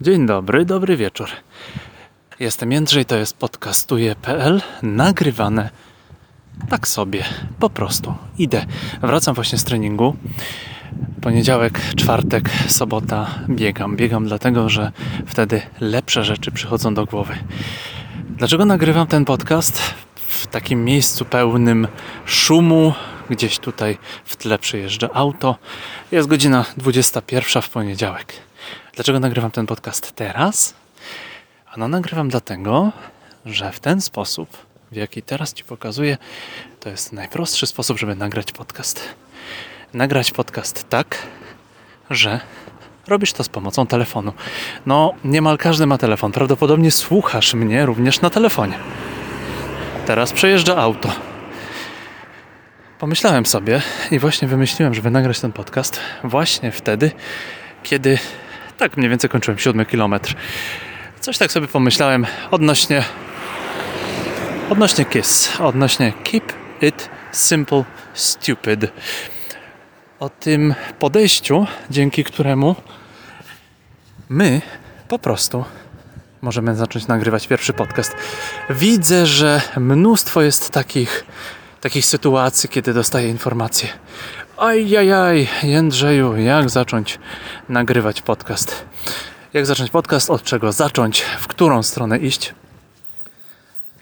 Dzień dobry, dobry wieczór. Jestem Jędrzej, to jest podcastuje.pl, nagrywane tak sobie, po prostu. Idę, wracam właśnie z treningu. Poniedziałek, czwartek, sobota biegam. Biegam dlatego, że wtedy lepsze rzeczy przychodzą do głowy. Dlaczego nagrywam ten podcast w takim miejscu pełnym szumu? Gdzieś tutaj w tle przyjeżdża auto. Jest godzina 21 w poniedziałek. Dlaczego nagrywam ten podcast teraz? Ano nagrywam dlatego, że w ten sposób, w jaki teraz Ci pokazuję, to jest najprostszy sposób, żeby nagrać podcast. Nagrać podcast tak, że robisz to z pomocą telefonu. No, niemal każdy ma telefon. Prawdopodobnie słuchasz mnie również na telefonie. Teraz przejeżdża auto. Pomyślałem sobie i właśnie wymyśliłem, żeby nagrać ten podcast właśnie wtedy, kiedy tak mniej więcej kończyłem siódmy kilometr. Coś tak sobie pomyślałem odnośnie odnośnie KISS, odnośnie Keep It Simple Stupid. O tym podejściu, dzięki któremu my po prostu możemy zacząć nagrywać pierwszy podcast. Widzę, że mnóstwo jest takich, takich sytuacji, kiedy dostaję informacje. Ajajaj, Jędrzeju, jak zacząć nagrywać podcast? Jak zacząć podcast? Od czego zacząć? W którą stronę iść?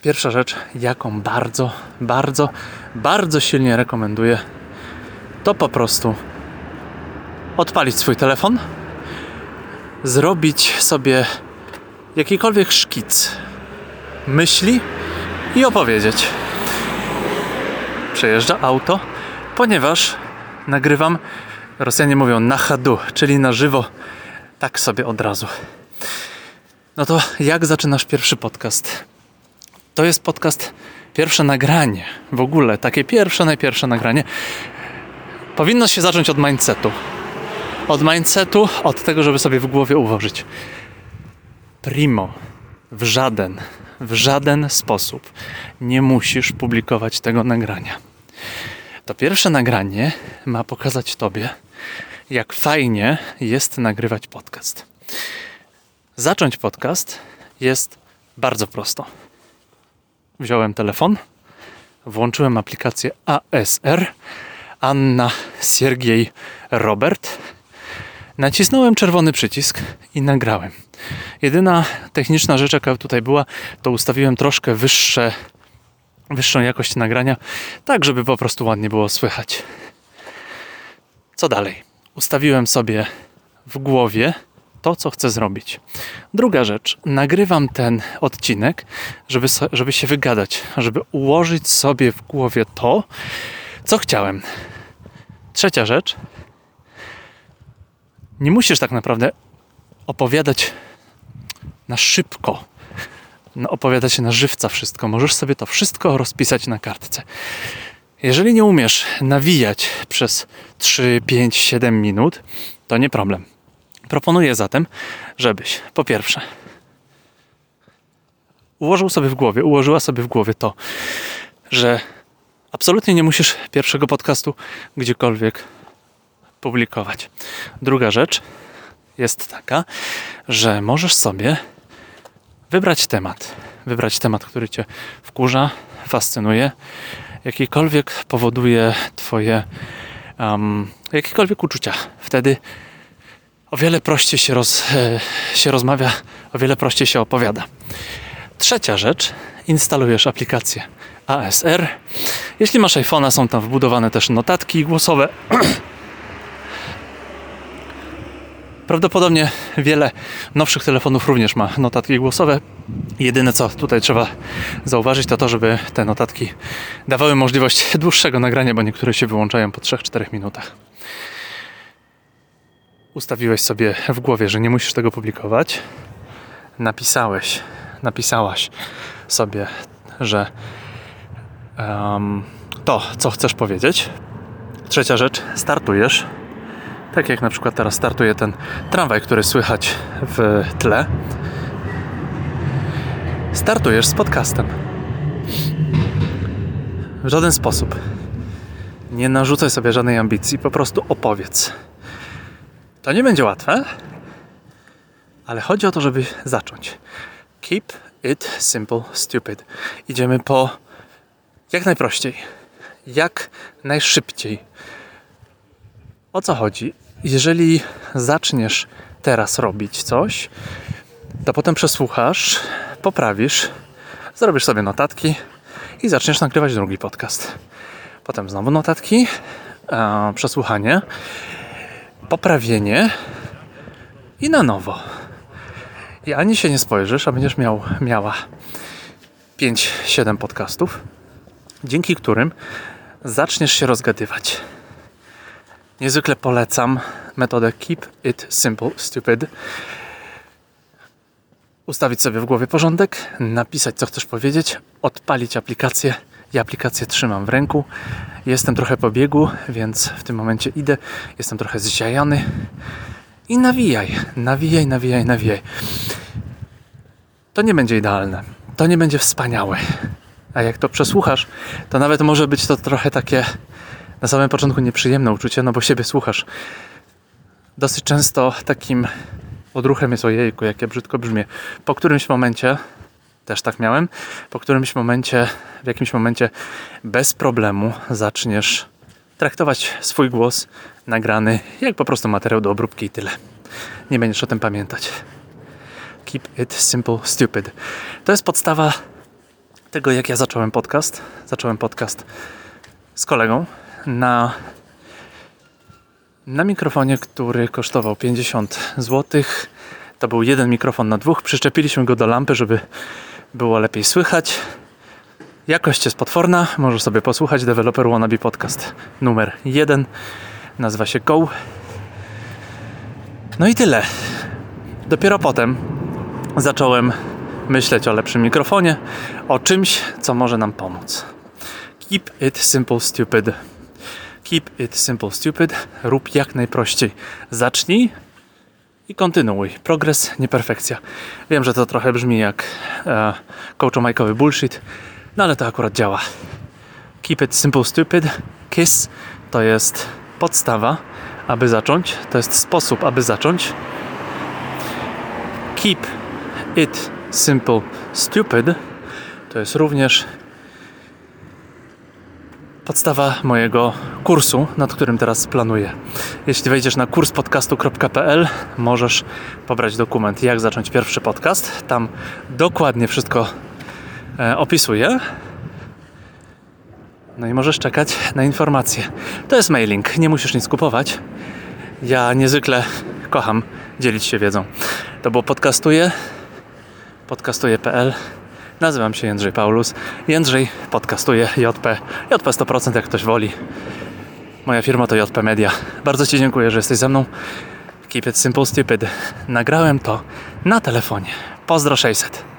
Pierwsza rzecz, jaką bardzo, bardzo, bardzo silnie rekomenduję, to po prostu odpalić swój telefon, zrobić sobie jakikolwiek szkic myśli i opowiedzieć. Przejeżdża auto, ponieważ nagrywam, Rosjanie mówią na hadu, czyli na żywo, tak sobie od razu. No to jak zaczynasz pierwszy podcast? To jest podcast, pierwsze nagranie, w ogóle takie pierwsze, najpierwsze nagranie. Powinno się zacząć od mindsetu. Od mindsetu, od tego, żeby sobie w głowie ułożyć. Primo, w żaden, w żaden sposób nie musisz publikować tego nagrania. To pierwsze nagranie ma pokazać Tobie, jak fajnie jest nagrywać podcast. Zacząć podcast jest bardzo prosto. Wziąłem telefon, włączyłem aplikację ASR, Anna, Siergiej, Robert. Nacisnąłem czerwony przycisk i nagrałem. Jedyna techniczna rzecz, jaka tutaj była, to ustawiłem troszkę wyższe wyższą jakość nagrania, tak żeby po prostu ładnie było słychać. Co dalej? Ustawiłem sobie w głowie to, co chcę zrobić. Druga rzecz, nagrywam ten odcinek, żeby, żeby się wygadać, żeby ułożyć sobie w głowie to, co chciałem. Trzecia rzecz, nie musisz tak naprawdę opowiadać na szybko opowiada się na żywca wszystko. Możesz sobie to wszystko rozpisać na kartce. Jeżeli nie umiesz nawijać przez 3, 5, 7 minut, to nie problem. Proponuję zatem, żebyś po pierwsze ułożył sobie w głowie, ułożyła sobie w głowie to, że absolutnie nie musisz pierwszego podcastu gdziekolwiek publikować. Druga rzecz jest taka, że możesz sobie wybrać temat. Wybrać temat, który Cię wkurza, fascynuje, jakikolwiek powoduje Twoje um, jakiekolwiek uczucia. Wtedy o wiele prościej się, roz, e, się rozmawia, o wiele prościej się opowiada. Trzecia rzecz, instalujesz aplikację ASR. Jeśli masz iPhone'a, są tam wbudowane też notatki głosowe. Prawdopodobnie wiele nowszych telefonów również ma notatki głosowe. Jedyne co tutaj trzeba zauważyć to to, żeby te notatki dawały możliwość dłuższego nagrania, bo niektóre się wyłączają po 3-4 minutach. Ustawiłeś sobie w głowie, że nie musisz tego publikować. Napisałeś, napisałaś sobie, że um, to, co chcesz powiedzieć. Trzecia rzecz, startujesz tak jak na przykład teraz startuje ten tramwaj, który słychać w tle. Startujesz z podcastem. W żaden sposób. Nie narzucaj sobie żadnej ambicji, po prostu opowiedz. To nie będzie łatwe. Ale chodzi o to, żeby zacząć. Keep it simple, stupid. Idziemy po jak najprościej, jak najszybciej. O co chodzi? Jeżeli zaczniesz teraz robić coś, to potem przesłuchasz, poprawisz, zrobisz sobie notatki i zaczniesz nagrywać drugi podcast. Potem znowu notatki, e, przesłuchanie, poprawienie i na nowo. I ani się nie spojrzysz, a będziesz miał, miała 5-7 podcastów, dzięki którym zaczniesz się rozgadywać. Niezwykle polecam metodę Keep It Simple Stupid. Ustawić sobie w głowie porządek, napisać co chcesz powiedzieć, odpalić aplikację. Ja aplikację trzymam w ręku. Jestem trochę po biegu, więc w tym momencie idę. Jestem trochę zziajony. I nawijaj, nawijaj, nawijaj, nawijaj. To nie będzie idealne. To nie będzie wspaniałe. A jak to przesłuchasz, to nawet może być to trochę takie na samym początku nieprzyjemne uczucie, no bo siebie słuchasz. Dosyć często takim odruchem jest ojejku, jakie brzydko brzmię. Po którymś momencie, też tak miałem, po którymś momencie, w jakimś momencie bez problemu zaczniesz traktować swój głos nagrany jak po prostu materiał do obróbki i tyle. Nie będziesz o tym pamiętać. Keep it simple, stupid. To jest podstawa tego, jak ja zacząłem podcast. Zacząłem podcast z kolegą na, na mikrofonie, który kosztował 50 zł. To był jeden mikrofon na dwóch. Przyczepiliśmy go do lampy, żeby było lepiej słychać. Jakość jest potworna. Możesz sobie posłuchać Developer Wannabe Podcast numer 1. Nazywa się Go. No i tyle. Dopiero potem zacząłem myśleć o lepszym mikrofonie, o czymś, co może nam pomóc. Keep it simple, stupid. Keep it simple, stupid. Rób jak najprościej. Zacznij i kontynuuj. Progres, nie perfekcja. Wiem, że to trochę brzmi jak e, coachomajkowy bullshit, no ale to akurat działa. Keep it simple, stupid. Kiss to jest podstawa, aby zacząć. To jest sposób, aby zacząć. Keep it simple, stupid to jest również podstawa mojego kursu, nad którym teraz planuję. Jeśli wejdziesz na kurspodcastu.pl, możesz pobrać dokument Jak zacząć pierwszy podcast. Tam dokładnie wszystko e, opisuję. No i możesz czekać na informacje. To jest mailing, nie musisz nic kupować. Ja niezwykle kocham dzielić się wiedzą. To było podcastuję, podcastuję.pl. Nazywam się Jędrzej Paulus. Jędrzej podcastuje JP. JP 100% jak ktoś woli. Moja firma to JP Media. Bardzo Ci dziękuję, że jesteś ze mną. Keep it simple, stupid. Nagrałem to na telefonie. Pozdro 600.